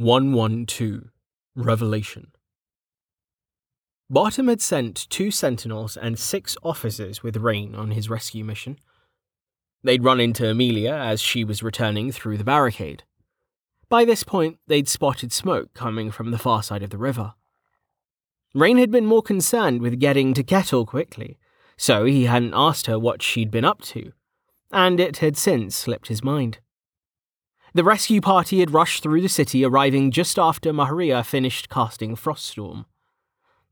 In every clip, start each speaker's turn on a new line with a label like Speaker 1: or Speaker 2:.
Speaker 1: 112 Revelation Barton had sent two sentinels and six officers with Rain on his rescue mission. They'd run into Amelia as she was returning through the barricade. By this point, they'd spotted smoke coming from the far side of the river. Rain had been more concerned with getting to Kettle quickly, so he hadn't asked her what she'd been up to, and it had since slipped his mind. The rescue party had rushed through the city, arriving just after Maharia finished casting Froststorm.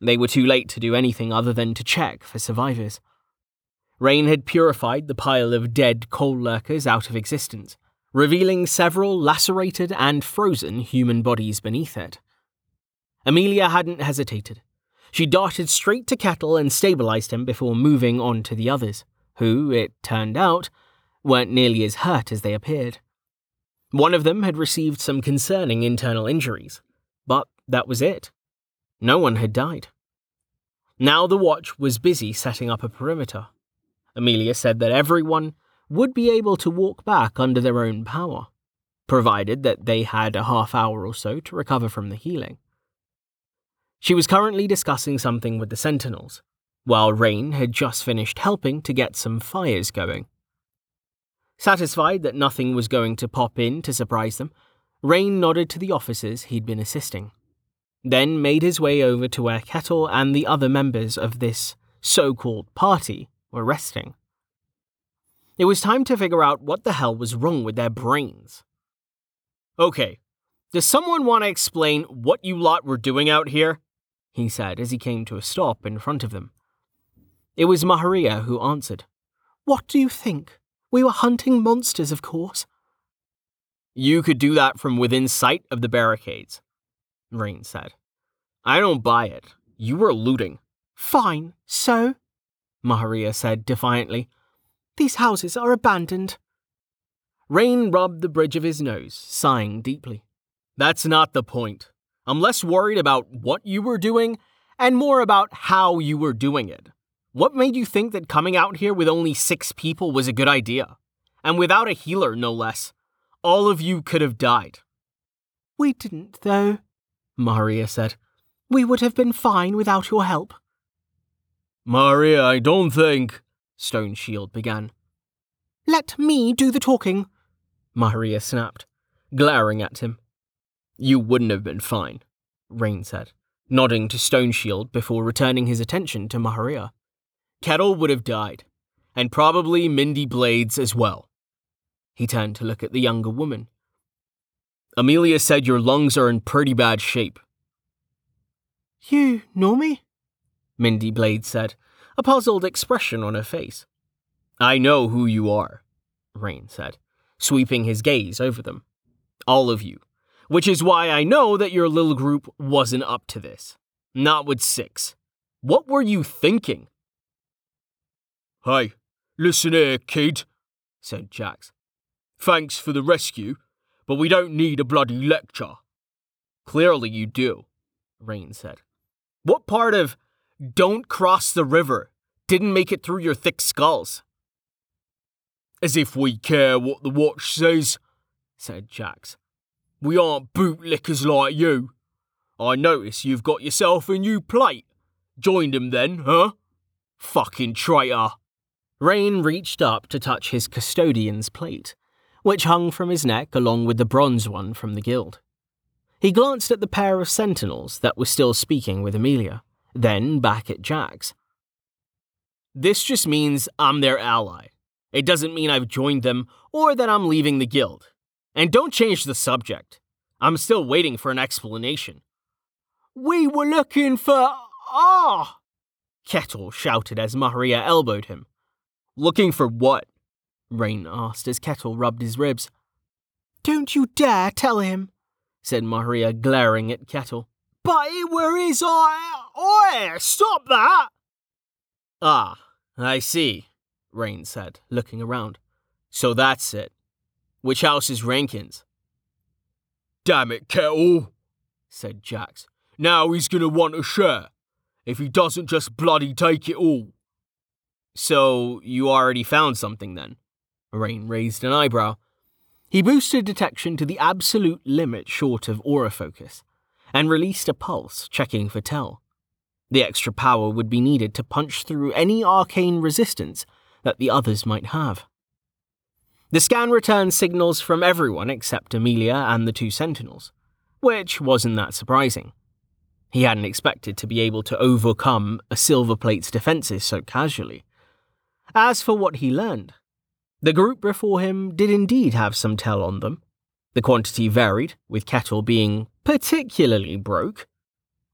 Speaker 1: They were too late to do anything other than to check for survivors. Rain had purified the pile of dead coal lurkers out of existence, revealing several lacerated and frozen human bodies beneath it. Amelia hadn't hesitated. She darted straight to Kettle and stabilized him before moving on to the others, who, it turned out, weren't nearly as hurt as they appeared. One of them had received some concerning internal injuries, but that was it. No one had died. Now the watch was busy setting up a perimeter. Amelia said that everyone would be able to walk back under their own power, provided that they had a half hour or so to recover from the healing. She was currently discussing something with the Sentinels, while Rain had just finished helping to get some fires going. Satisfied that nothing was going to pop in to surprise them, Rain nodded to the officers he'd been assisting, then made his way over to where Kettle and the other members of this so called party were resting. It was time to figure out what the hell was wrong with their brains. Okay, does someone want to explain what you lot were doing out here? He said as he came to a stop in front of them. It was Maharia who answered.
Speaker 2: What do you think? We were hunting monsters, of course.
Speaker 1: You could do that from within sight of the barricades, Rain said. I don't buy it. You were looting.
Speaker 2: Fine, so? Maharia said defiantly. These houses are abandoned.
Speaker 1: Rain rubbed the bridge of his nose, sighing deeply. That's not the point. I'm less worried about what you were doing and more about how you were doing it. What made you think that coming out here with only six people was a good idea? And without a healer, no less. All of you could have died.
Speaker 2: We didn't, though, Maria said. We would have been fine without your help.
Speaker 3: Maria, I don't think. Stone Shield began.
Speaker 2: Let me do the talking,
Speaker 1: Maria snapped, glaring at him. You wouldn't have been fine, Rain said, nodding to Stone Shield before returning his attention to Maharia. Kettle would have died, and probably Mindy Blades as well. He turned to look at the younger woman. Amelia said your lungs are in pretty bad shape.
Speaker 2: You know me?
Speaker 1: Mindy Blades said, a puzzled expression on her face. I know who you are, Rain said, sweeping his gaze over them. All of you. Which is why I know that your little group wasn't up to this. Not with six. What were you thinking?
Speaker 3: Hey, listen here, kid, said Jax. Thanks for the rescue, but we don't need a bloody lecture.
Speaker 1: Clearly you do, Rain said. What part of don't cross the river didn't make it through your thick skulls?
Speaker 3: As if we care what the watch says, said Jax. We aren't bootlickers like you. I notice you've got yourself a new plate. Joined him then, huh? Fucking traitor.
Speaker 1: Rain reached up to touch his custodian's plate, which hung from his neck along with the bronze one from the guild. He glanced at the pair of sentinels that were still speaking with Amelia, then back at Jax. This just means I'm their ally. It doesn't mean I've joined them or that I'm leaving the guild. And don't change the subject. I'm still waiting for an explanation.
Speaker 2: We were looking for. Ah!
Speaker 1: Kettle shouted as Maharia elbowed him. Looking for what? Rain asked as Kettle rubbed his ribs.
Speaker 2: Don't you dare tell him,
Speaker 1: said Maria, glaring at Kettle.
Speaker 2: But it were his eye. Oi, stop that!
Speaker 1: Ah, I see, Rain said, looking around. So that's it. Which house is Rankin's?
Speaker 3: Damn it, Kettle, said Jax. Now he's gonna want a share. If he doesn't just bloody take it all.
Speaker 1: So, you already found something then? Rain raised an eyebrow. He boosted detection to the absolute limit short of aura focus and released a pulse, checking for Tel. The extra power would be needed to punch through any arcane resistance that the others might have. The scan returned signals from everyone except Amelia and the two sentinels, which wasn't that surprising. He hadn't expected to be able to overcome a silver plate's defenses so casually. As for what he learned, the group before him did indeed have some tel on them. The quantity varied, with Kettle being particularly broke.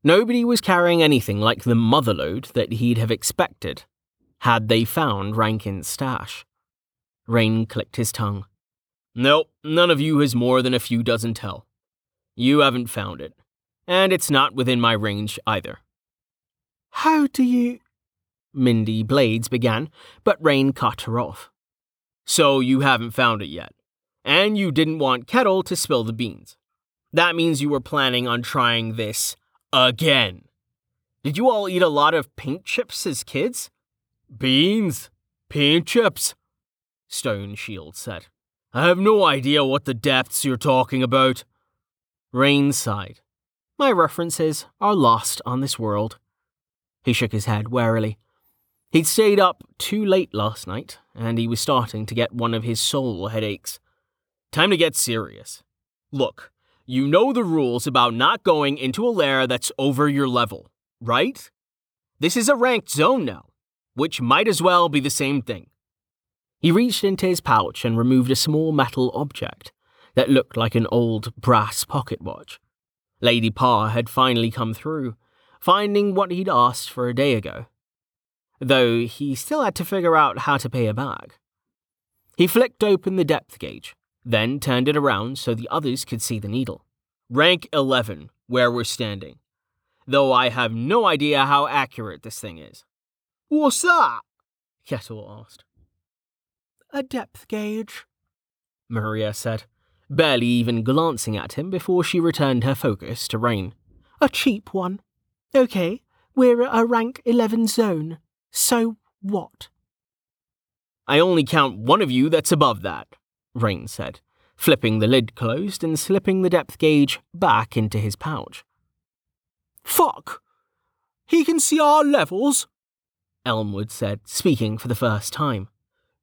Speaker 1: Nobody was carrying anything like the motherload that he'd have expected had they found Rankin's stash. Rain clicked his tongue.
Speaker 3: Nope, none of you has more than a few dozen tel. You haven't found it. And it's not within my range either.
Speaker 2: How do you.
Speaker 1: Mindy Blades began, but Rain cut her off.
Speaker 3: So you haven't found it yet. And you didn't want Kettle to spill the beans. That means you were planning on trying this again. Did you all eat a lot of paint chips as kids? Beans? Paint chips? Stone Shield said. I have no idea what the depths you're talking about.
Speaker 1: Rain sighed. My references are lost on this world. He shook his head warily. He'd stayed up too late last night, and he was starting to get one of his soul headaches.
Speaker 3: Time to get serious. Look, you know the rules about not going into a lair that's over your level, right? This is a ranked zone now, which might as well be the same thing.
Speaker 1: He reached into his pouch and removed a small metal object that looked like an old brass pocket watch. Lady Parr had finally come through, finding what he'd asked for a day ago though he still had to figure out how to pay her back. He flicked open the depth gauge, then turned it around so the others could see the needle.
Speaker 3: Rank 11, where we're standing. Though I have no idea how accurate this thing is.
Speaker 2: What's that?
Speaker 1: Kettle asked.
Speaker 2: A depth gauge,
Speaker 1: Maria said, barely even glancing at him before she returned her focus to Rain.
Speaker 2: A cheap one. Okay, we're a rank 11 zone. So what?
Speaker 3: I only count one of you that's above that, Rain said, flipping the lid closed and slipping the depth gauge back into his pouch.
Speaker 2: Fuck! He can see our levels?
Speaker 1: Elmwood said, speaking for the first time.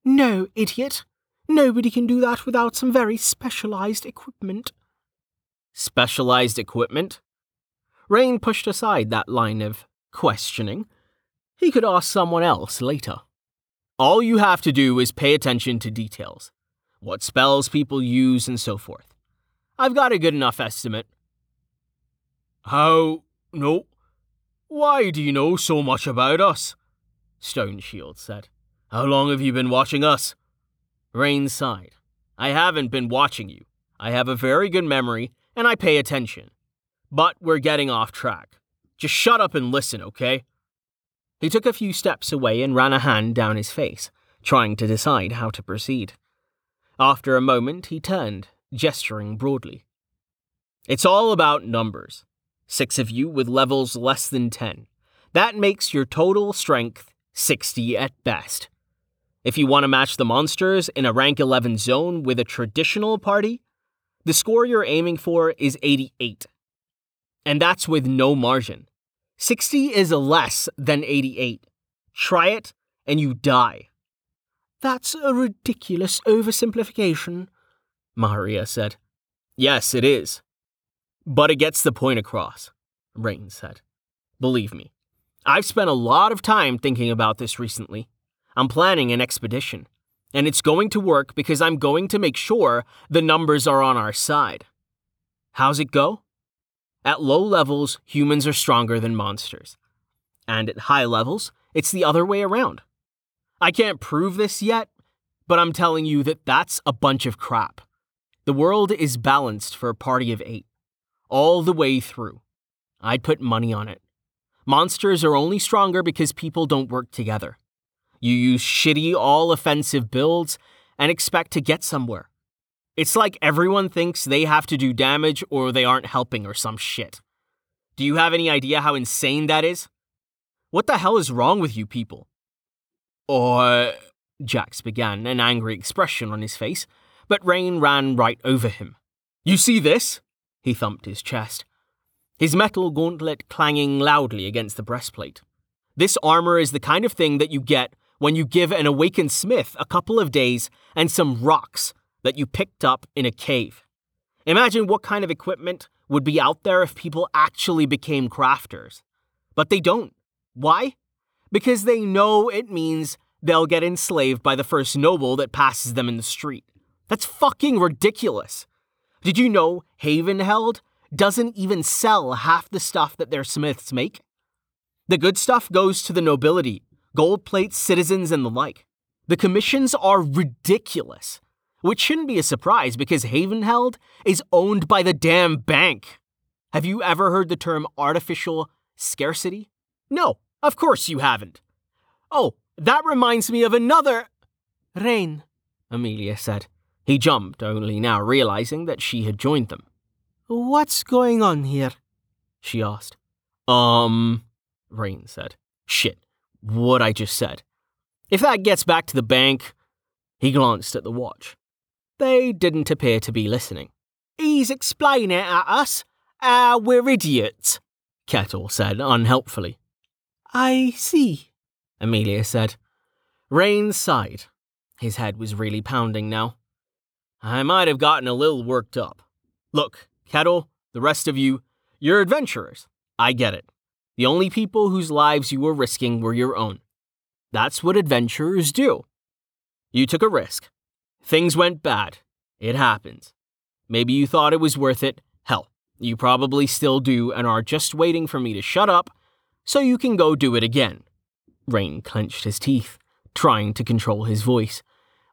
Speaker 2: No, idiot. Nobody can do that without some very specialized equipment.
Speaker 1: Specialized equipment? Rain pushed aside that line of questioning he could ask someone else later. All you have to do is pay attention to details what spells people use and so forth. I've got a good enough estimate.
Speaker 3: How? No. Why do you know so much about us? Stone Shield said. How long have you been watching us?
Speaker 1: Rain sighed. I haven't been watching you. I have a very good memory, and I pay attention. But we're getting off track. Just shut up and listen, okay? He took a few steps away and ran a hand down his face, trying to decide how to proceed. After a moment, he turned, gesturing broadly. It's all about numbers. Six of you with levels less than 10. That makes your total strength 60 at best. If you want to match the monsters in a rank 11 zone with a traditional party, the score you're aiming for is 88. And that's with no margin. 60 is less than 88. Try it and you die.
Speaker 2: That's a ridiculous oversimplification,
Speaker 1: Maria said. Yes, it is. But it gets the point across, Rain said. Believe me, I've spent a lot of time thinking about this recently. I'm planning an expedition, and it's going to work because I'm going to make sure the numbers are on our side. How's it go? At low levels, humans are stronger than monsters. And at high levels, it's the other way around. I can't prove this yet, but I'm telling you that that's a bunch of crap. The world is balanced for a party of eight, all the way through. I'd put money on it. Monsters are only stronger because people don't work together. You use shitty, all offensive builds and expect to get somewhere. It's like everyone thinks they have to do damage or they aren't helping or some shit. Do you have any idea how insane that is? What the hell is wrong with you people?
Speaker 3: Or.
Speaker 1: Jax began, an angry expression on his face, but Rain ran right over him. You see this? He thumped his chest, his metal gauntlet clanging loudly against the breastplate. This armor is the kind of thing that you get when you give an awakened smith a couple of days and some rocks that you picked up in a cave. Imagine what kind of equipment would be out there if people actually became crafters. But they don't. Why? Because they know it means they'll get enslaved by the first noble that passes them in the street. That's fucking ridiculous. Did you know Havenheld doesn't even sell half the stuff that their smiths make? The good stuff goes to the nobility, gold plates, citizens, and the like. The commissions are ridiculous, which shouldn't be a surprise because Havenheld is owned by the damn bank. Have you ever heard the term artificial scarcity? No, of course you haven't. Oh, that reminds me of another.
Speaker 2: Rain,
Speaker 1: Amelia said. He jumped, only now realizing that she had joined them.
Speaker 2: What's going on here?
Speaker 1: She asked. Um, Rain said. Shit, what I just said. If that gets back to the bank. He glanced at the watch. They didn't appear to be listening.
Speaker 2: He's explaining at us. Uh, we're idiots,
Speaker 1: Kettle said unhelpfully.
Speaker 2: I see,
Speaker 1: Amelia said. Rain sighed. His head was really pounding now. I might have gotten a little worked up. Look, Kettle, the rest of you, you're adventurers. I get it. The only people whose lives you were risking were your own. That's what adventurers do. You took a risk. Things went bad. It happens. Maybe you thought it was worth it. Hell, you probably still do and are just waiting for me to shut up so you can go do it again. Rain clenched his teeth, trying to control his voice,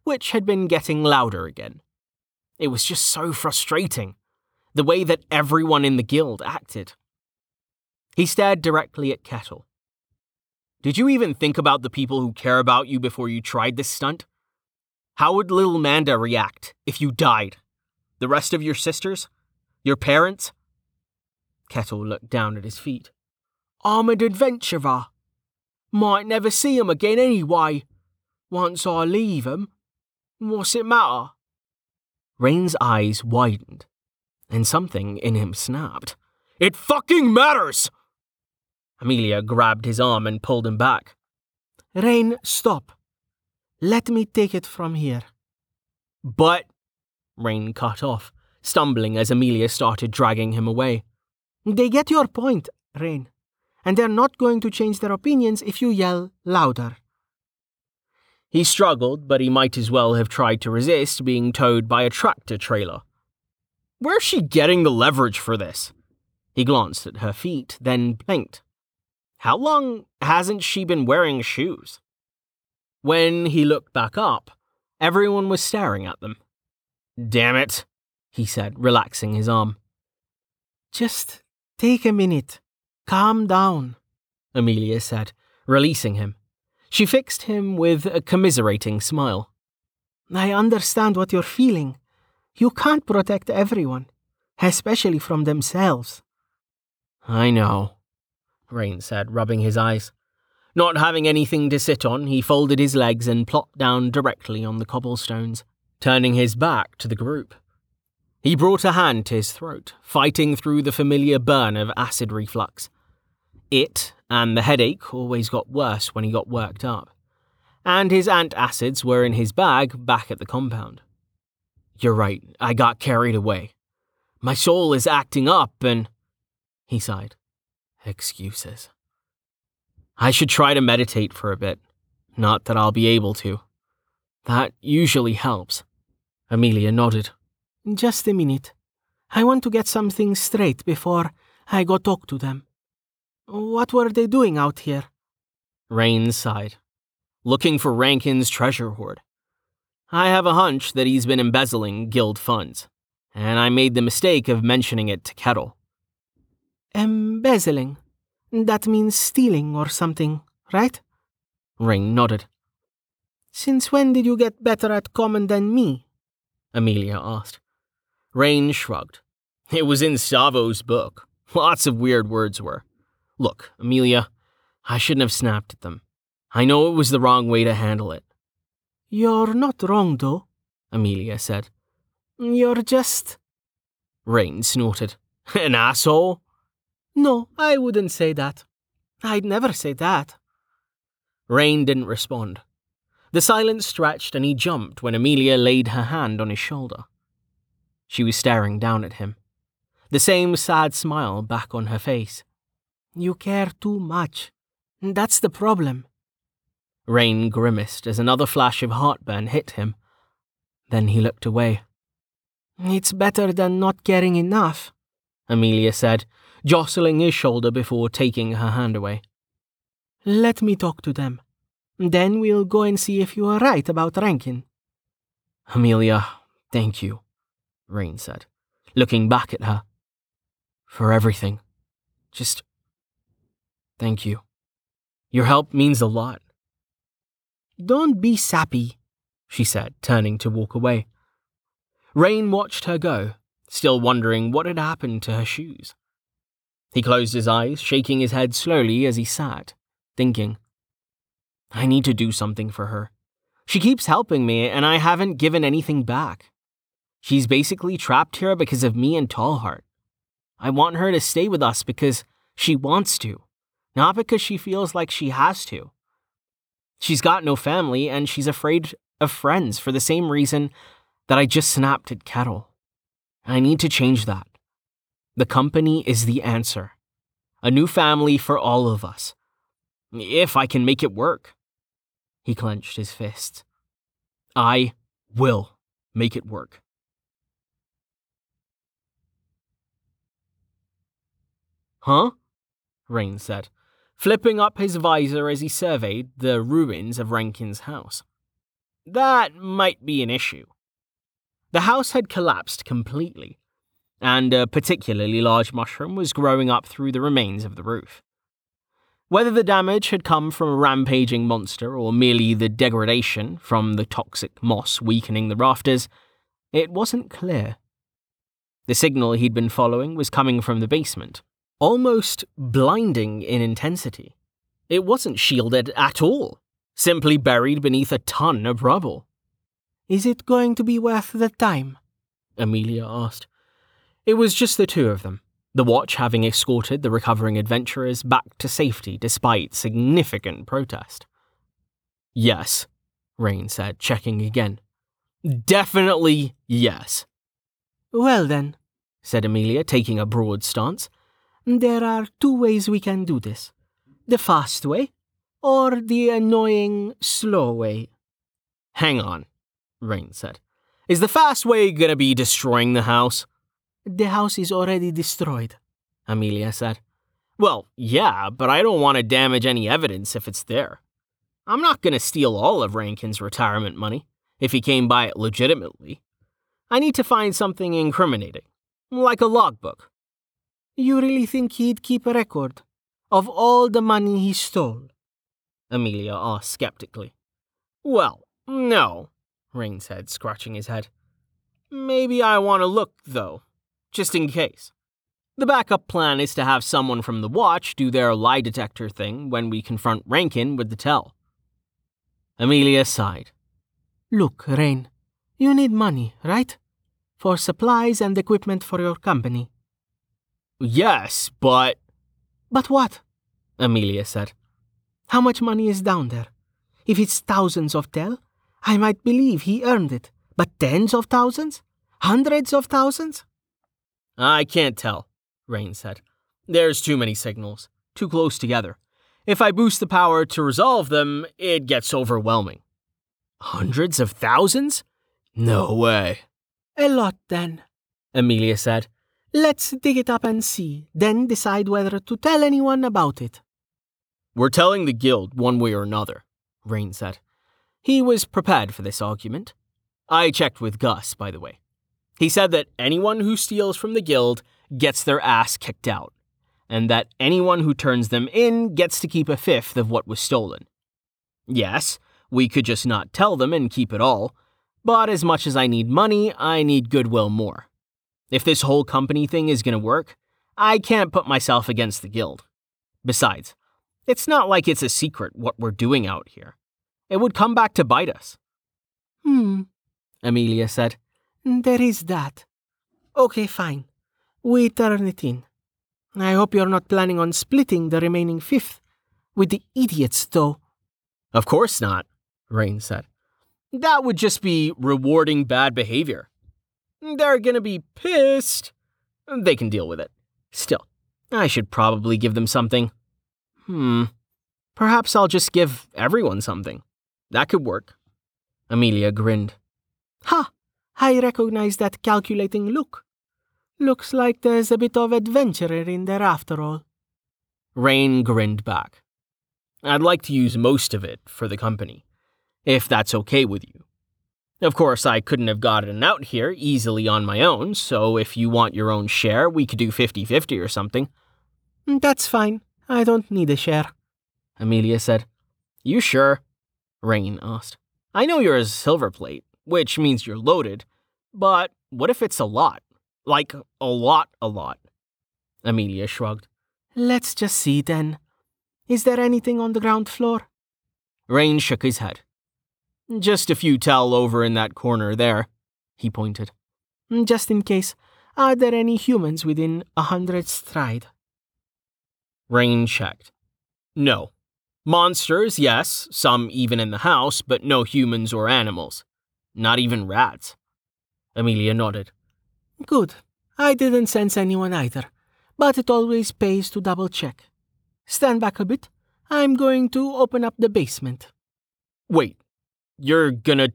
Speaker 1: which had been getting louder again. It was just so frustrating, the way that everyone in the guild acted. He stared directly at Kettle. Did you even think about the people who care about you before you tried this stunt? How would little Manda react if you died? The rest of your sisters? Your parents? Kettle looked down at his feet.
Speaker 2: I'm an adventurer. Might never see 'em again anyway. Once I leave 'em, what's it matter?
Speaker 1: Rain's eyes widened, and something in him snapped. It fucking matters! Amelia grabbed his arm and pulled him back.
Speaker 2: Rain, stop. Let me take it from here.
Speaker 1: But. Rain cut off, stumbling as Amelia started dragging him away.
Speaker 2: They get your point, Rain, and they're not going to change their opinions if you yell louder.
Speaker 1: He struggled, but he might as well have tried to resist being towed by a tractor trailer. Where's she getting the leverage for this? He glanced at her feet, then blinked. How long hasn't she been wearing shoes? When he looked back up, everyone was staring at them. Damn it, he said, relaxing his arm.
Speaker 2: Just take a minute. Calm down,
Speaker 1: Amelia said, releasing him. She fixed him with a commiserating smile.
Speaker 2: I understand what you're feeling. You can't protect everyone, especially from themselves.
Speaker 1: I know, Rain said, rubbing his eyes. Not having anything to sit on, he folded his legs and plopped down directly on the cobblestones, turning his back to the group. He brought a hand to his throat, fighting through the familiar burn of acid reflux. It and the headache always got worse when he got worked up. And his antacids were in his bag back at the compound. You're right, I got carried away. My soul is acting up and. He sighed. Excuses. I should try to meditate for a bit. Not that I'll be able to. That usually helps. Amelia nodded.
Speaker 2: Just a minute. I want to get something straight before I go talk to them. What were they doing out here?
Speaker 1: Rain sighed. Looking for Rankin's treasure hoard. I have a hunch that he's been embezzling guild funds, and I made the mistake of mentioning it to Kettle.
Speaker 2: Embezzling? That means stealing or something, right?
Speaker 1: Rain nodded.
Speaker 2: Since when did you get better at common than me?
Speaker 1: Amelia asked. Rain shrugged. It was in Savo's book. Lots of weird words were. Look, Amelia, I shouldn't have snapped at them. I know it was the wrong way to handle it.
Speaker 2: You're not wrong, though,
Speaker 1: Amelia said.
Speaker 2: You're just.
Speaker 1: Rain snorted. An asshole?
Speaker 2: No, I wouldn't say that. I'd never say that.
Speaker 1: Rain didn't respond. The silence stretched and he jumped when Amelia laid her hand on his shoulder. She was staring down at him, the same sad smile back on her face.
Speaker 2: You care too much. That's the problem.
Speaker 1: Rain grimaced as another flash of heartburn hit him. Then he looked away.
Speaker 2: It's better than not caring enough,
Speaker 1: Amelia said, jostling his shoulder before taking her hand away.
Speaker 2: Let me talk to them. Then we'll go and see if you are right about Rankin.
Speaker 1: Amelia, thank you, Rain said, looking back at her. For everything. Just thank you. Your help means a lot.
Speaker 2: Don't be sappy,
Speaker 1: she said, turning to walk away. Rain watched her go, still wondering what had happened to her shoes. He closed his eyes, shaking his head slowly as he sat, thinking. I need to do something for her. She keeps helping me, and I haven't given anything back. She's basically trapped here because of me and Tallheart. I want her to stay with us because she wants to, not because she feels like she has to. She's got no family, and she's afraid of friends for the same reason that I just snapped at Kettle. I need to change that. The company is the answer. A new family for all of us. If I can make it work. He clenched his fist. I will make it work. Huh? Rain said, flipping up his visor as he surveyed the ruins of Rankin's house. That might be an issue. The house had collapsed completely, and a particularly large mushroom was growing up through the remains of the roof. Whether the damage had come from a rampaging monster or merely the degradation from the toxic moss weakening the rafters, it wasn't clear. The signal he'd been following was coming from the basement, almost blinding in intensity. It wasn't shielded at all, simply buried beneath a ton of rubble.
Speaker 2: Is it going to be worth the time?
Speaker 1: Amelia asked. It was just the two of them, the watch having escorted the recovering adventurers back to safety despite significant protest. Yes, Rain said, checking again. Definitely yes.
Speaker 2: Well then,
Speaker 1: said Amelia, taking a broad stance,
Speaker 2: there are two ways we can do this the fast way or the annoying slow way.
Speaker 1: Hang on, Rain said. Is the fast way gonna be destroying the house?
Speaker 2: The house is already destroyed, Amelia said.
Speaker 1: Well, yeah, but I don't want to damage any evidence if it's there. I'm not gonna steal all of Rankin's retirement money if he came by it legitimately. I need to find something incriminating, like a logbook
Speaker 2: you really think he'd keep a record of all the money he stole?
Speaker 1: Amelia asked skeptically. Well, no, Rain said, scratching his head. Maybe I want to look, though, just in case. The backup plan is to have someone from the watch do their lie detector thing when we confront Rankin with the tel. Amelia sighed.
Speaker 2: Look, Rain, you need money, right? For supplies and equipment for your company.
Speaker 1: Yes, but.
Speaker 2: But what?
Speaker 1: Amelia said.
Speaker 2: How much money is down there? If it's thousands of tel, I might believe he earned it. But tens of thousands? Hundreds of thousands?
Speaker 1: I can't tell, Rain said. There's too many signals, too close together. If I boost the power to resolve them, it gets overwhelming. Hundreds of thousands? No way.
Speaker 2: A lot, then, Amelia said. Let's dig it up and see, then decide whether to tell anyone about it.
Speaker 1: We're telling the guild one way or another, Rain said. He was prepared for this argument. I checked with Gus, by the way. He said that anyone who steals from the guild gets their ass kicked out, and that anyone who turns them in gets to keep a fifth of what was stolen. Yes, we could just not tell them and keep it all, but as much as I need money, I need goodwill more. If this whole company thing is going to work, I can't put myself against the guild. Besides, it's not like it's a secret what we're doing out here. It would come back to bite us.
Speaker 2: Hmm,
Speaker 1: Amelia said.
Speaker 2: There is that. Okay, fine. We turn it in. I hope you're not planning on splitting the remaining fifth with the idiots, though.
Speaker 1: Of course not, Rain said. That would just be rewarding bad behavior. They're gonna be pissed. They can deal with it. Still, I should probably give them something. Hmm. Perhaps I'll just give everyone something. That could work. Amelia grinned.
Speaker 2: Ha! I recognize that calculating look. Looks like there's a bit of adventure in there after all.
Speaker 1: Rain grinned back. I'd like to use most of it for the company, if that's okay with you. Of course, I couldn't have gotten out here easily on my own, so if you want your own share, we could do 50 50 or something.
Speaker 2: That's fine. I don't need a share,
Speaker 1: Amelia said. You sure? Rain asked. I know you're a silver plate, which means you're loaded, but what if it's a lot? Like, a lot, a lot. Amelia shrugged.
Speaker 2: Let's just see then. Is there anything on the ground floor?
Speaker 1: Rain shook his head. Just a few tel over in that corner there, he pointed.
Speaker 2: Just in case, are there any humans within a hundred stride?
Speaker 1: Rain checked. No. Monsters, yes, some even in the house, but no humans or animals. Not even rats. Amelia nodded.
Speaker 2: Good. I didn't sense anyone either, but it always pays to double check. Stand back a bit. I'm going to open up the basement.
Speaker 1: Wait, you're gonna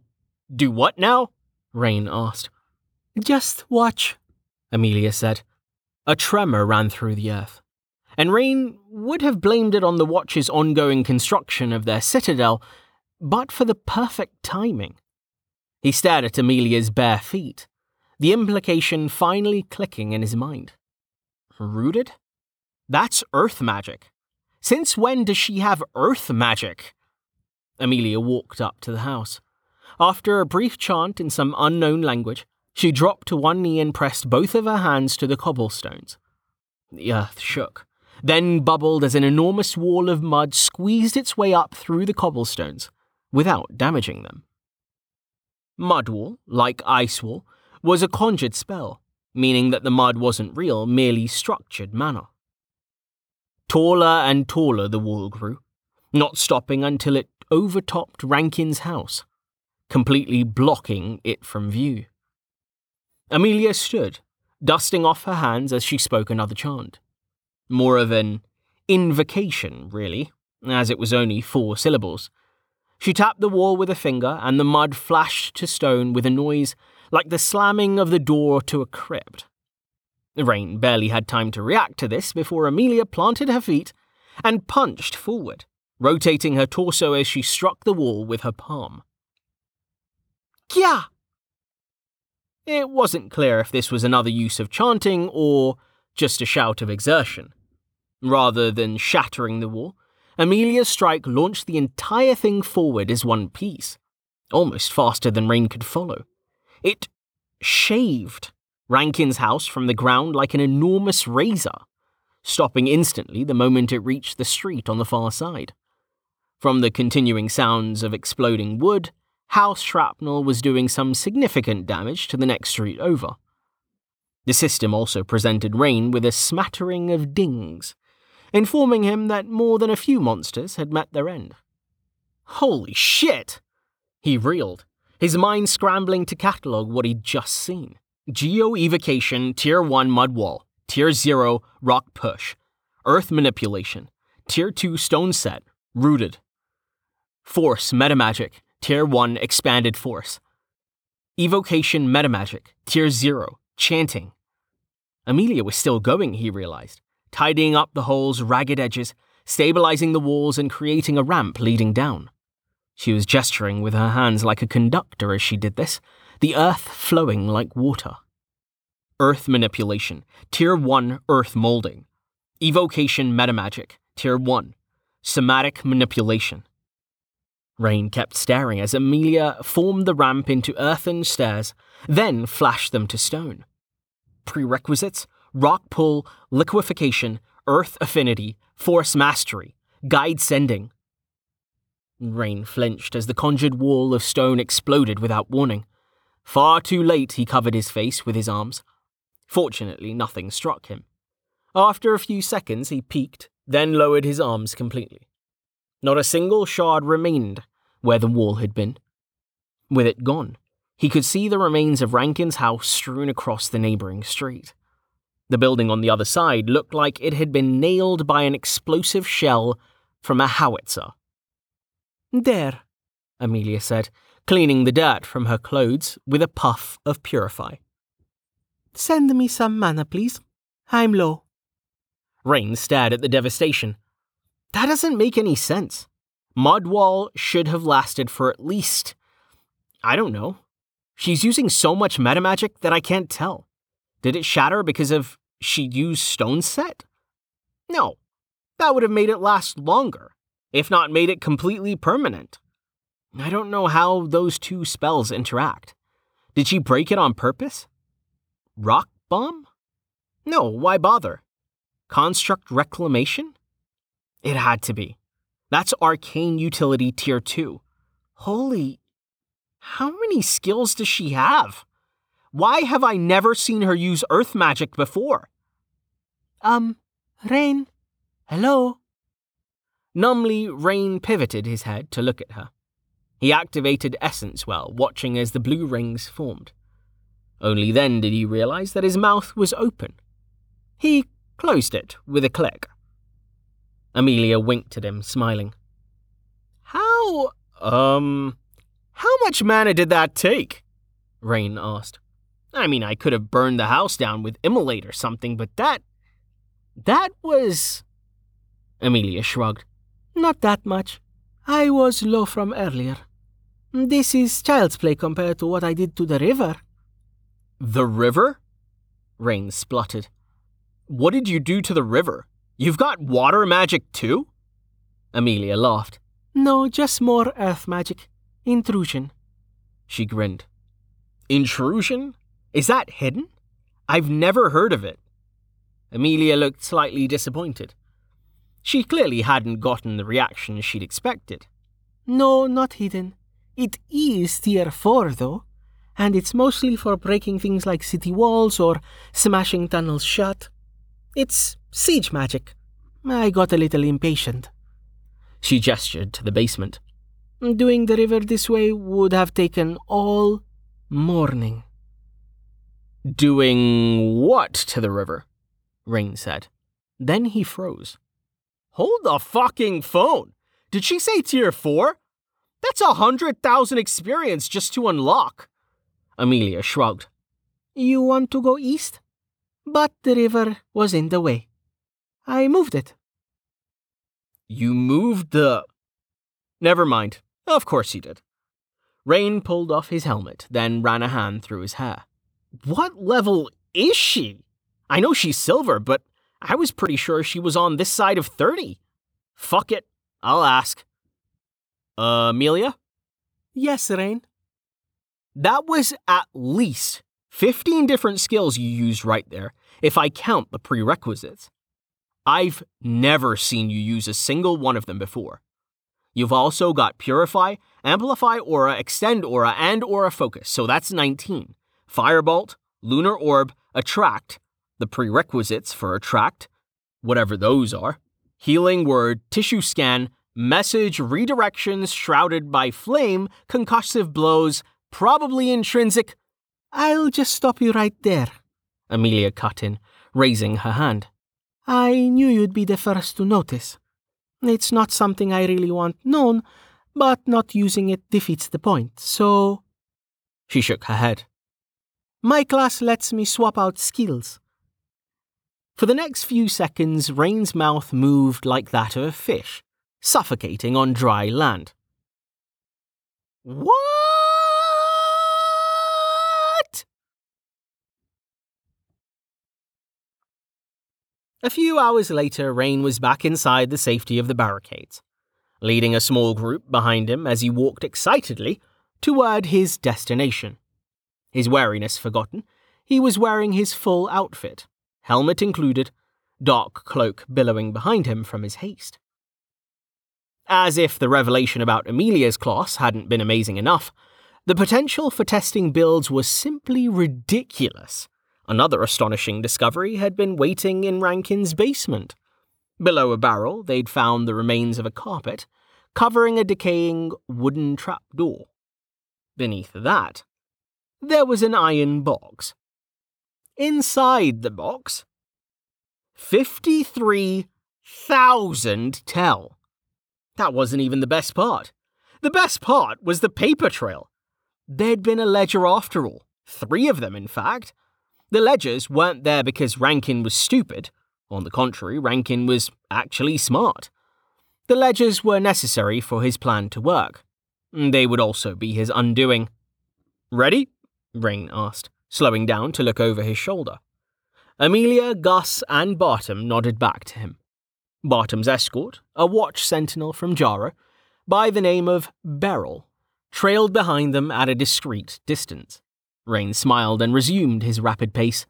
Speaker 1: do what now? Rain asked.
Speaker 2: Just watch, Amelia said.
Speaker 1: A tremor ran through the earth, and Rain would have blamed it on the Watch's ongoing construction of their citadel, but for the perfect timing. He stared at Amelia's bare feet, the implication finally clicking in his mind. Rooted? That's earth magic. Since when does she have earth magic? Amelia walked up to the house. After a brief chant in some unknown language, she dropped to one knee and pressed both of her hands to the cobblestones. The earth shook, then bubbled as an enormous wall of mud squeezed its way up through the cobblestones, without damaging them. Mudwall, like Icewall, was a conjured spell, meaning that the mud wasn't real, merely structured mana. Taller and taller the wall grew, not stopping until it overtopped Rankin's house, completely blocking it from view. Amelia stood, dusting off her hands as she spoke another chant. More of an invocation, really, as it was only four syllables. She tapped the wall with a finger, and the mud flashed to stone with a noise like the slamming of the door to a crypt. Rain barely had time to react to this before Amelia planted her feet and punched forward, rotating her torso as she struck the wall with her palm.
Speaker 2: Kya!
Speaker 1: It wasn't clear if this was another use of chanting or just a shout of exertion. Rather than shattering the wall, Amelia's strike launched the entire thing forward as one piece, almost faster than Rain could follow. It shaved Rankin's house from the ground like an enormous razor, stopping instantly the moment it reached the street on the far side. From the continuing sounds of exploding wood, house shrapnel was doing some significant damage to the next street over. The system also presented Rain with a smattering of dings, informing him that more than a few monsters had met their end. Holy shit! He reeled, his mind scrambling to catalogue what he'd just seen. Geo Evocation Tier 1 Mud Wall, Tier 0 Rock Push, Earth Manipulation, Tier 2 Stone Set, Rooted, Force Metamagic, Tier 1 Expanded Force. Evocation Metamagic, Tier 0, Chanting. Amelia was still going, he realized, tidying up the hole's ragged edges, stabilizing the walls, and creating a ramp leading down. She was gesturing with her hands like a conductor as she did this, the earth flowing like water. Earth Manipulation, Tier 1 Earth Molding. Evocation Metamagic, Tier 1 Somatic Manipulation. Rain kept staring as Amelia formed the ramp into earthen stairs, then flashed them to stone. Prerequisites rock pull, liquefaction, earth affinity, force mastery, guide sending. Rain flinched as the conjured wall of stone exploded without warning. Far too late, he covered his face with his arms. Fortunately, nothing struck him. After a few seconds, he peeked, then lowered his arms completely. Not a single shard remained where the wall had been. With it gone, he could see the remains of Rankin's house strewn across the neighboring street. The building on the other side looked like it had been nailed by an explosive shell from a howitzer.
Speaker 2: There,
Speaker 1: Amelia said, cleaning the dirt from her clothes with a puff of Purify.
Speaker 2: Send me some mana, please. I'm low.
Speaker 1: Rain stared at the devastation. That doesn't make any sense. Mudwall should have lasted for at least. I don't know. She's using so much metamagic that I can't tell. Did it shatter because of she used stone set? No. That would have made it last longer, if not made it completely permanent. I don't know how those two spells interact. Did she break it on purpose? Rock bomb? No, why bother? Construct reclamation? It had to be. That's arcane utility tier 2. Holy. How many skills does she have? Why have I never seen her use earth magic before?
Speaker 2: Um, Rain? Hello?
Speaker 1: Numbly, Rain pivoted his head to look at her. He activated Essence Well, watching as the blue rings formed. Only then did he realize that his mouth was open. He closed it with a click. Amelia winked at him, smiling. How, um, how much mana did that take? Rain asked. I mean, I could have burned the house down with immolate or something, but that. That was. Amelia shrugged.
Speaker 2: Not that much. I was low from earlier. This is child's play compared to what I did to the river.
Speaker 1: The river? Rain spluttered. What did you do to the river? You've got water magic too? Amelia laughed.
Speaker 2: No, just more earth magic. Intrusion.
Speaker 1: She grinned. Intrusion? Is that hidden? I've never heard of it. Amelia looked slightly disappointed. She clearly hadn't gotten the reaction she'd expected.
Speaker 2: No, not hidden. It is tier 4, though, and it's mostly for breaking things like city walls or smashing tunnels shut. It's siege magic. I got a little impatient.
Speaker 1: She gestured to the basement.
Speaker 2: Doing the river this way would have taken all morning.
Speaker 1: Doing what to the river? Rain said. Then he froze. Hold the fucking phone! Did she say tier 4? That's a hundred thousand experience just to unlock. Amelia shrugged.
Speaker 2: You want to go east? But the river was in the way. I moved it.
Speaker 1: You moved the. Never mind. Of course you did. Rain pulled off his helmet, then ran a hand through his hair. What level is she? I know she's silver, but I was pretty sure she was on this side of 30. Fuck it. I'll ask. Uh, Amelia?
Speaker 2: Yes, Rain.
Speaker 1: That was at least 15 different skills you used right there, if I count the prerequisites. I've never seen you use a single one of them before. You've also got Purify, Amplify Aura, Extend Aura, and Aura Focus, so that's 19. Firebolt, Lunar Orb, Attract, the prerequisites for Attract, whatever those are, Healing Word, Tissue Scan, Message redirections shrouded by flame, concussive blows, probably intrinsic.
Speaker 2: I'll just stop you right there,
Speaker 1: Amelia cut in, raising her hand.
Speaker 2: I knew you'd be the first to notice. It's not something I really want known, but not using it defeats the point, so.
Speaker 1: She shook her head.
Speaker 2: My class lets me swap out skills.
Speaker 1: For the next few seconds, Rain's mouth moved like that of a fish, suffocating on dry land. What? A few hours later, Rain was back inside the safety of the barricades, leading a small group behind him as he walked excitedly toward his destination. His wariness forgotten, he was wearing his full outfit, helmet included, dark cloak billowing behind him from his haste. As if the revelation about Amelia's class hadn't been amazing enough, The potential for testing builds was simply ridiculous. Another astonishing discovery had been waiting in Rankin's basement. Below a barrel, they'd found the remains of a carpet covering a decaying wooden trapdoor. Beneath that, there was an iron box. Inside the box, 53,000 tel. That wasn't even the best part. The best part was the paper trail. There'd been a ledger after all, three of them, in fact. The ledgers weren't there because Rankin was stupid. On the contrary, Rankin was actually smart. The ledgers were necessary for his plan to work. They would also be his undoing. Ready? Rain asked, slowing down to look over his shoulder. Amelia, Gus, and Bartom nodded back to him. Bartom's escort, a watch sentinel from Jara, by the name of Beryl, trailed behind them at a discreet distance. Rain smiled and resumed his rapid pace.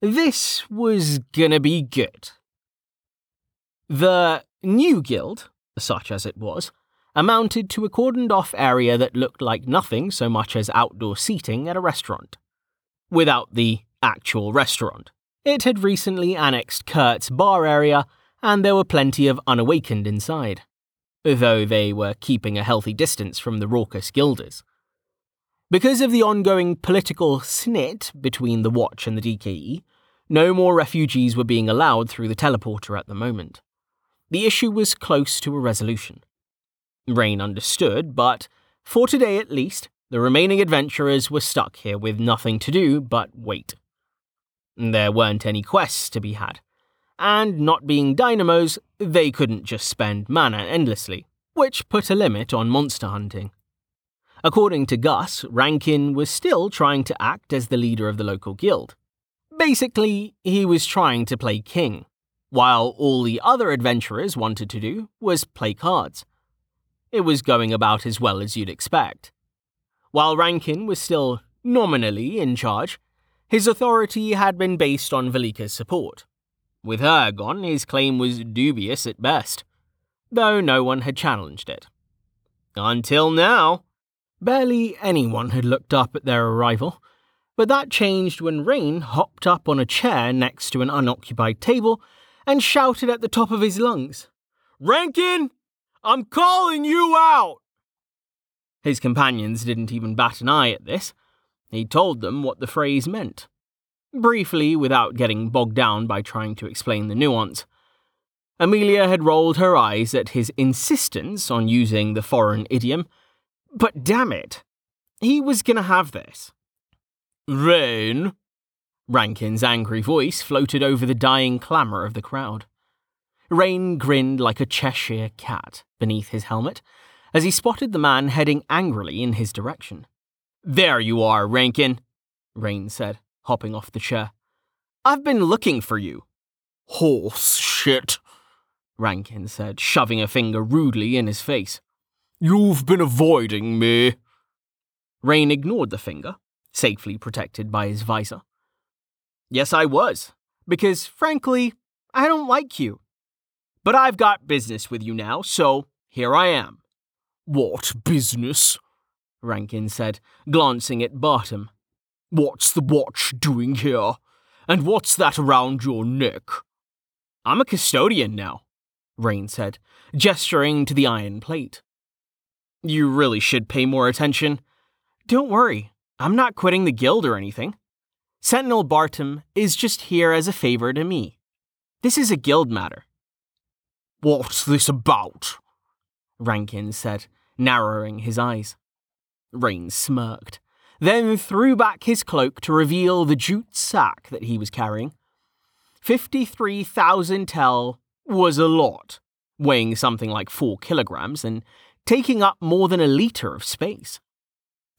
Speaker 1: This was gonna be good. The new guild, such as it was, amounted to a cordoned off area that looked like nothing so much as outdoor seating at a restaurant. Without the actual restaurant. It had recently annexed Kurt's bar area, and there were plenty of unawakened inside, though they were keeping a healthy distance from the raucous guilders. Because of the ongoing political snit between the Watch and the DKE, no more refugees were being allowed through the teleporter at the moment. The issue was close to a resolution. Rain understood, but for today at least, the remaining adventurers were stuck here with nothing to do but wait. There weren't any quests to be had, and not being dynamos, they couldn't just spend mana endlessly, which put a limit on monster hunting. According to Gus, Rankin was still trying to act as the leader of the local guild. Basically, he was trying to play king, while all the other adventurers wanted to do was play cards. It was going about as well as you'd expect. While Rankin was still nominally in charge, his authority had been based on Velika's support. With her gone, his claim was dubious at best, though no one had challenged it. Until now. Barely anyone had looked up at their arrival, but that changed when Rain hopped up on a chair next to an unoccupied table and shouted at the top of his lungs, Rankin, I'm calling you out! His companions didn't even bat an eye at this. He told them what the phrase meant. Briefly, without getting bogged down by trying to explain the nuance. Amelia had rolled her eyes at his insistence on using the foreign idiom but damn it, he was gonna have this. Rain? Rankin's angry voice floated over the dying clamour of the crowd. Rain grinned like a Cheshire cat beneath his helmet as he spotted the man heading angrily in his direction. There you are, Rankin, Rain said, hopping off the chair. I've been looking for you. Horse shit, Rankin said, shoving a finger rudely in his face. You've been avoiding me. Rain ignored the finger, safely protected by his visor. Yes, I was, because frankly, I don't like you. But I've got business with you now, so here I am. What business? Rankin said, glancing at Bartom. What's the watch doing here? And what's that around your neck? I'm a custodian now, Rain said, gesturing to the iron plate. You really should pay more attention. Don't worry, I'm not quitting the guild or anything. Sentinel Bartom is just here as a favor to me. This is a guild matter. What's this about? Rankin said, narrowing his eyes. Rain smirked, then threw back his cloak to reveal the jute sack that he was carrying. 53,000 tel was a lot, weighing something like four kilograms and taking up more than a litre of space.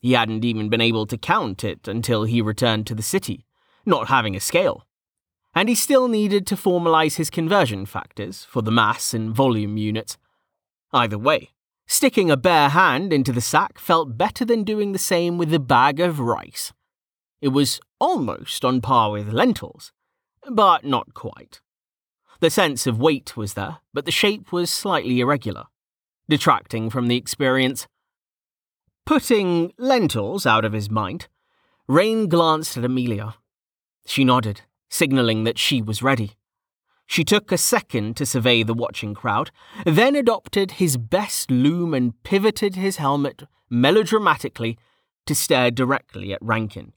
Speaker 1: He hadn't even been able to count it until he returned to the city, not having a scale. And he still needed to formalize his conversion factors for the mass and volume units. Either way, sticking a bare hand into the sack felt better than doing the same with a bag of rice. It was almost on par with lentils, but not quite. The sense of weight was there, but the shape was slightly irregular detracting from the experience. Putting lentils out of his mind, Rain glanced at Amelia. She nodded, signaling that she was ready. She took a second to survey the watching crowd, then adopted his best loom and pivoted his helmet melodramatically to stare directly at Rankin.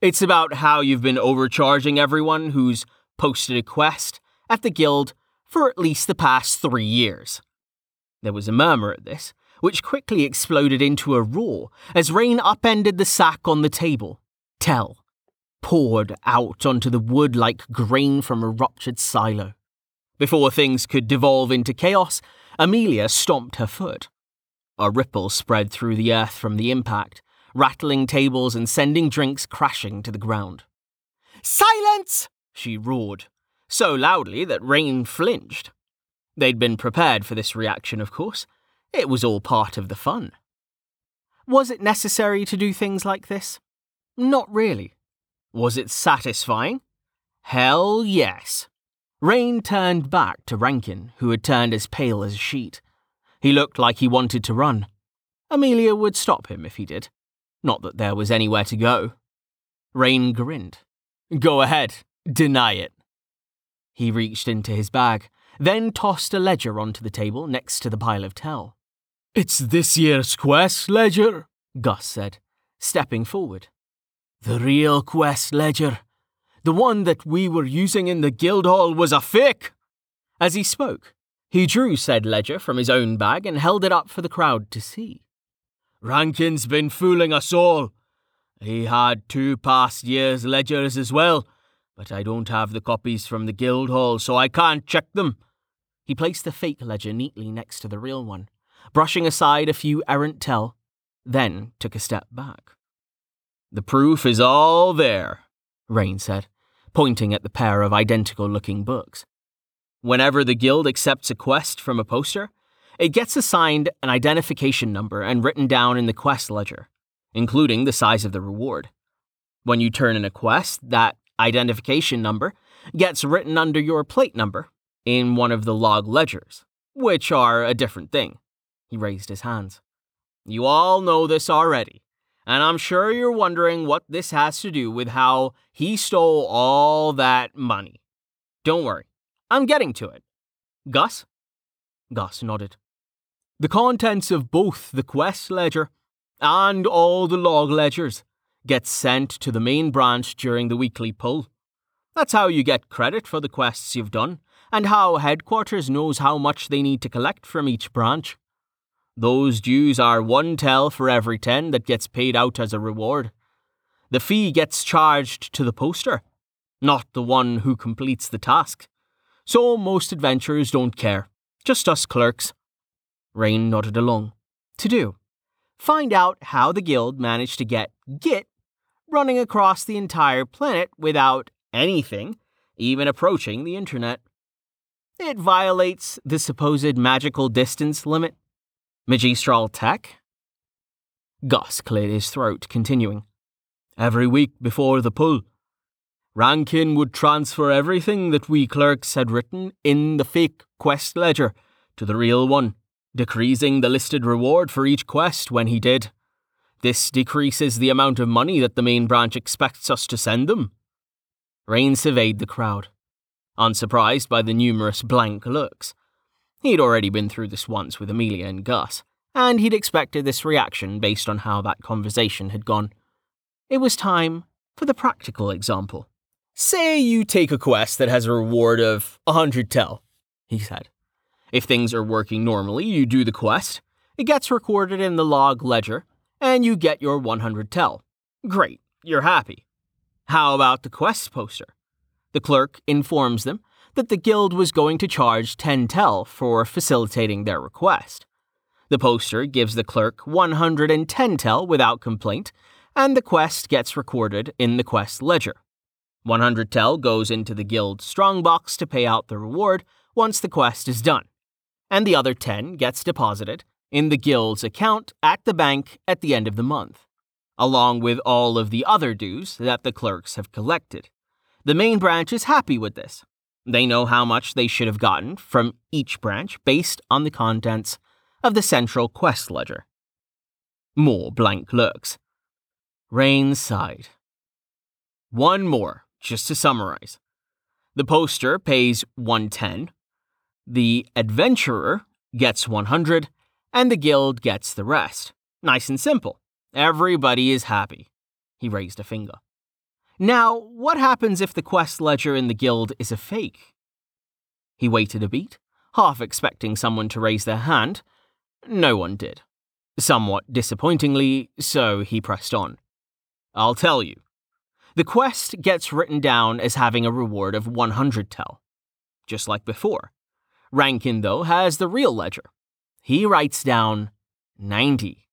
Speaker 1: It's about how you've been overcharging everyone who's posted a quest at the guild for at least the past three years. There was a murmur at this, which quickly exploded into a roar as Rain upended the sack on the table. Tel poured out onto the wood like grain from a ruptured silo. Before things could devolve into chaos, Amelia stomped her foot. A ripple spread through the earth from the impact, rattling tables and sending drinks crashing to the ground. Silence! she roared, so loudly that Rain flinched. They'd been prepared for this reaction, of course. It was all part of the fun. Was it necessary to do things like this? Not really. Was it satisfying? Hell yes. Rain turned back to Rankin, who had turned as pale as a sheet. He looked like he wanted to run. Amelia would stop him if he did. Not that there was anywhere to go. Rain grinned. Go ahead, deny it. He reached into his bag, then tossed a ledger onto the table next to the pile of tel.
Speaker 3: It's this year's quest ledger,
Speaker 1: Gus said, stepping forward. The real quest ledger. The one that we were using in the guild hall was a fake. As he spoke, he drew said ledger from his own bag and held it up for the crowd to see.
Speaker 3: Rankin's been fooling us all. He had two past years' ledgers as well, but I don't have the copies from the guild hall, so I can't check them.
Speaker 1: He placed the fake ledger neatly next to the real one, brushing aside a few errant tel, then took a step back.
Speaker 3: The proof is all there,
Speaker 1: Rain said, pointing at the pair of identical looking books.
Speaker 3: Whenever the guild accepts a quest from a poster, it gets assigned an identification number and written down in the quest ledger, including the size of the reward. When you turn in a quest, that identification number gets written under your plate number in one of the log ledgers, which are a different thing. He raised his hands. You all know this already, and I'm sure you're wondering what this has to do with how he stole all that money. Don't worry, I'm getting to it. Gus? Gus nodded. The contents of both the quest ledger and all the log ledgers get sent to the main branch during the weekly pull. That's how you get credit for the quests you've done, and how headquarters knows how much they need to collect from each branch. Those dues are one tel for every ten that gets paid out as a reward. The fee gets charged to the poster, not the one who completes the task. So most adventurers don't care, just us clerks. Rain nodded along. To do. Find out how the guild managed to get Git running across the entire planet without anything even approaching the internet. It violates the supposed magical distance limit Magistral Tech? Gus cleared his throat, continuing. Every week before the pull, Rankin would transfer everything that we clerks had written in the fake quest ledger to the real one, decreasing the listed reward for each quest when he did. This decreases the amount of money that the main branch expects us to send them. Rain surveyed the crowd, unsurprised by the numerous blank looks. He'd already been through this once with Amelia and Gus, and he'd expected this reaction based on how that conversation had gone. It was time for the practical example. Say you take a quest that has a reward of a hundred tel, he said. If things are working normally, you do the quest, it gets recorded in the log ledger, and you get your 100 tel. Great, you're happy. How about the quest poster? The clerk informs them that the guild was going to charge 10 tel for facilitating their request. The poster gives the clerk 110 tel without complaint, and the quest gets recorded in the quest ledger. 100 tel goes into the guild strongbox to pay out the reward once the quest is done, and the other 10 gets deposited in the guild's account at the bank at the end of the month, along with all of the other dues that the clerks have collected. The main branch is happy with this, they know how much they should have gotten from each branch based on the contents of the central quest ledger.
Speaker 1: More blank looks. Rain sighed. One more, just to summarize. The poster pays 110, the adventurer gets 100, and the guild gets the rest. Nice and simple. Everybody is happy. He raised a finger. Now, what happens if the quest ledger in the guild is a fake? He waited a beat, half expecting someone to raise their hand. No one did. Somewhat disappointingly, so he pressed on. I'll tell you. The quest gets written down as having a reward of 100 tel, just like before. Rankin, though, has the real ledger. He writes down 90.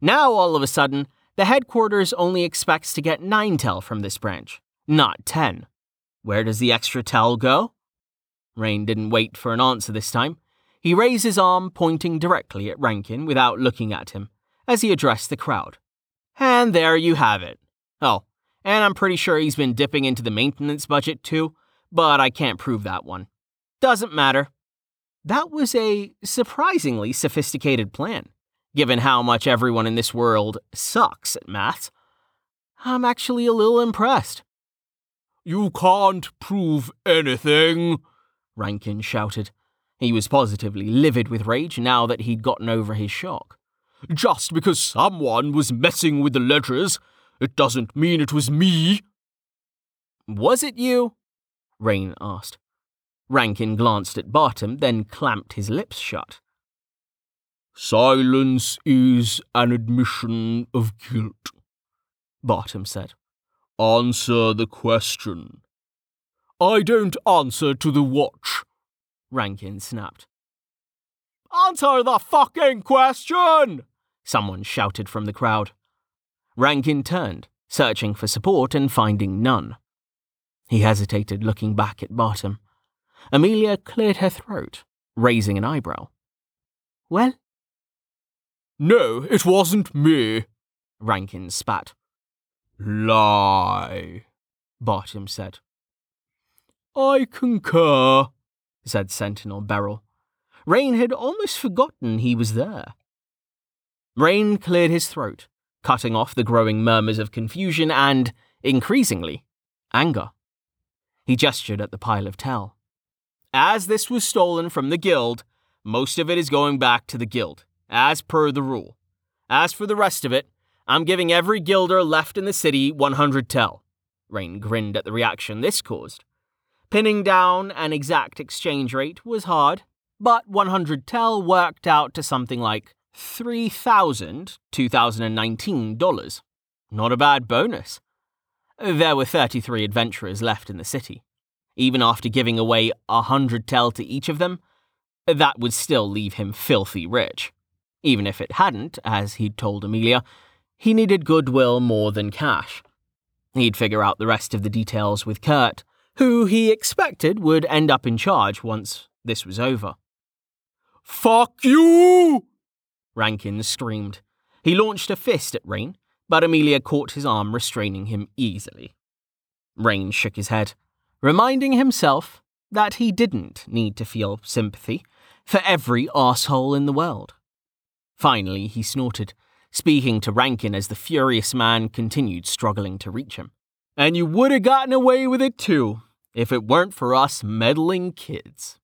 Speaker 1: Now, all of a sudden, the headquarters only expects to get 9 tel from this branch, not 10. Where does the extra tel go? Rain didn't wait for an answer this time. He raised his arm, pointing directly at Rankin without looking at him, as he addressed the crowd. And there you have it. Oh, and I'm pretty sure he's been dipping into the maintenance budget too, but I can't prove that one. Doesn't matter. That was a surprisingly sophisticated plan, given how much everyone in this world sucks at maths. I'm actually a little impressed.
Speaker 3: You can't prove anything,
Speaker 1: Rankin shouted. He was positively livid with rage now that he'd gotten over his shock.
Speaker 3: Just because someone was messing with the ledgers it doesn't mean it was me.
Speaker 1: Was it you? Rain asked. Rankin glanced at Bartom, then clamped his lips shut.
Speaker 3: Silence is an admission of guilt, Bartom said. Answer the question. I don't answer to the watch, Rankin snapped. Answer the fucking question! Someone shouted from the crowd.
Speaker 1: Rankin turned, searching for support and finding none. He hesitated, looking back at Bartom. Amelia cleared her throat, raising an eyebrow. Well?
Speaker 3: No, it wasn't me,
Speaker 1: Rankin spat.
Speaker 3: Lie,
Speaker 1: Bartom said.
Speaker 3: I concur,
Speaker 1: said Sentinel Beryl. Rain had almost forgotten he was there. Rain cleared his throat, cutting off the growing murmurs of confusion and, increasingly, anger. He gestured at the pile of tel. As this was stolen from the guild, most of it is going back to the guild, as per the rule. As for the rest of it, I'm giving every guilder left in the city 100 tel. Rain grinned at the reaction this caused. Pinning down an exact exchange rate was hard, but 100 tel worked out to something like $3,000 2019 dollars. Not a bad bonus. There were 33 adventurers left in the city. Even after giving away a hundred tel to each of them, that would still leave him filthy rich. Even if it hadn't, as he'd told Amelia, he needed goodwill more than cash. He'd figure out the rest of the details with Kurt, who he expected would end up in charge once this was over.
Speaker 3: Fuck you!
Speaker 1: Rankin screamed. He launched a fist at Rain, but Amelia caught his arm, restraining him easily. Rain shook his head, reminding himself that he didn't need to feel sympathy for every asshole in the world. Finally, he snorted, speaking to Rankin as the furious man continued struggling to reach him. And you would have gotten away with it too, if it weren't for us meddling kids.